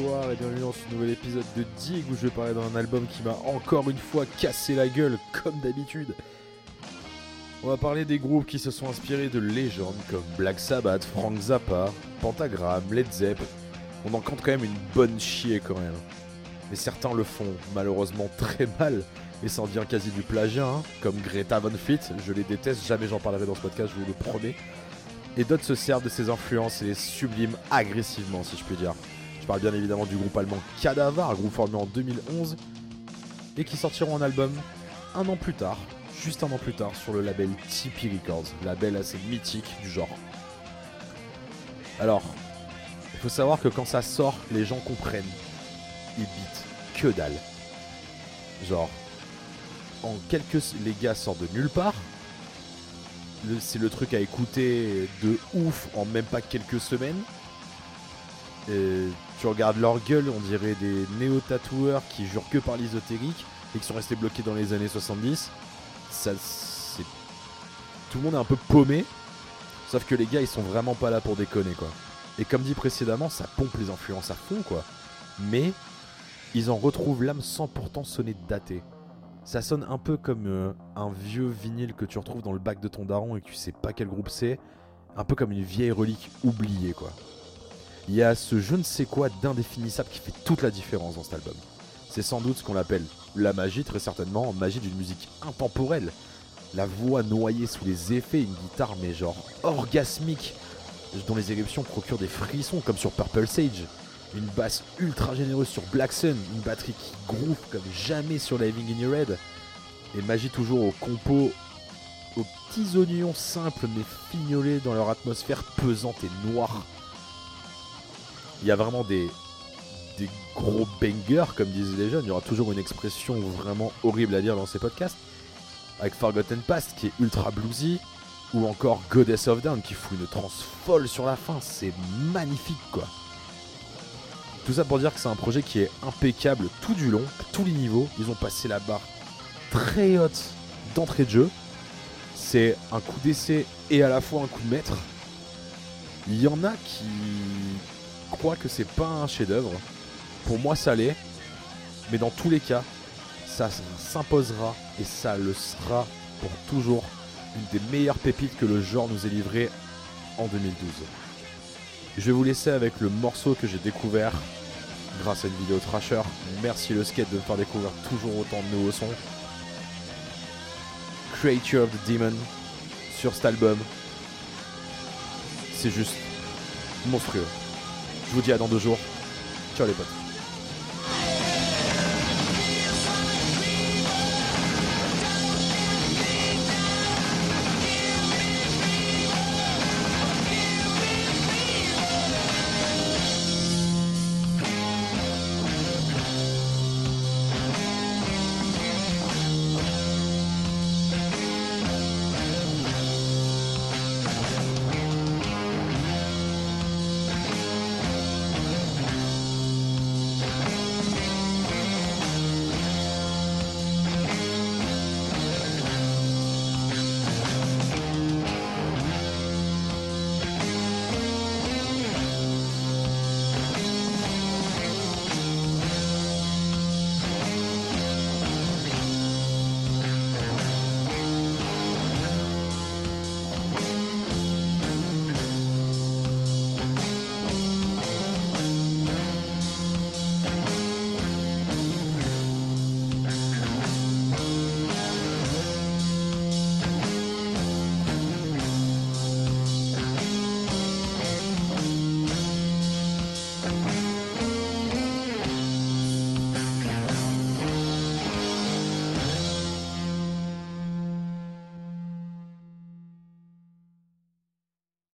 et bienvenue dans ce nouvel épisode de Dig où je vais parler d'un album qui m'a encore une fois cassé la gueule comme d'habitude. On va parler des groupes qui se sont inspirés de légendes comme Black Sabbath, Frank Zappa, Pentagram, Led Zepp. On en compte quand même une bonne chier quand même. Mais certains le font malheureusement très mal et ça en devient quasi du plagiat, hein, comme Greta Van Fleet. Je les déteste, jamais j'en parlerai dans ce podcast, je vous le promets. Et d'autres se servent de ces influences et les subliment agressivement, si je puis dire. Je parle bien évidemment du groupe allemand Cadavar, groupe formé en 2011 et qui sortiront un album un an plus tard, juste un an plus tard, sur le label Tipeee Records, label assez mythique du genre. Alors, il faut savoir que quand ça sort, les gens comprennent. Ils bitent que dalle. Genre, en quelques. Les gars sortent de nulle part. C'est le truc à écouter de ouf en même pas quelques semaines. Et tu regardes leur gueule, on dirait des néo-tatoueurs qui jurent que par l'ésotérique et qui sont restés bloqués dans les années 70. Ça, c'est. Tout le monde est un peu paumé. Sauf que les gars, ils sont vraiment pas là pour déconner, quoi. Et comme dit précédemment, ça pompe les influences à fond, quoi. Mais ils en retrouvent l'âme sans pourtant sonner daté. Ça sonne un peu comme euh, un vieux vinyle que tu retrouves dans le bac de ton daron et que tu sais pas quel groupe c'est. Un peu comme une vieille relique oubliée, quoi. Il y a ce je ne sais quoi d'indéfinissable qui fait toute la différence dans cet album. C'est sans doute ce qu'on appelle la magie, très certainement, magie d'une musique intemporelle. La voix noyée sous les effets, une guitare mais genre orgasmique, dont les éruptions procurent des frissons comme sur Purple Sage. Une basse ultra généreuse sur Black Sun, une batterie qui groove comme jamais sur Living in Your Head. Et magie toujours au compo, aux petits oignons simples mais fignolés dans leur atmosphère pesante et noire. Il y a vraiment des, des gros bangers, comme disent les jeunes. Il y aura toujours une expression vraiment horrible à dire dans ces podcasts. Avec Forgotten Past qui est ultra bluesy. Ou encore Goddess of Down qui fout une transe folle sur la fin. C'est magnifique quoi. Tout ça pour dire que c'est un projet qui est impeccable tout du long, à tous les niveaux. Ils ont passé la barre très haute d'entrée de jeu. C'est un coup d'essai et à la fois un coup de maître. Il y en a qui croient que c'est pas un chef-d'œuvre. Pour moi, ça l'est. Mais dans tous les cas, ça s'imposera et ça le sera pour toujours une des meilleures pépites que le genre nous ait livré en 2012. Je vais vous laisser avec le morceau que j'ai découvert grâce à une vidéo Trasher. Merci le skate de me faire découvrir toujours autant de nouveaux sons. Creature of the Demon sur cet album. C'est juste monstrueux. Je vous dis à dans deux jours. Ciao les potes.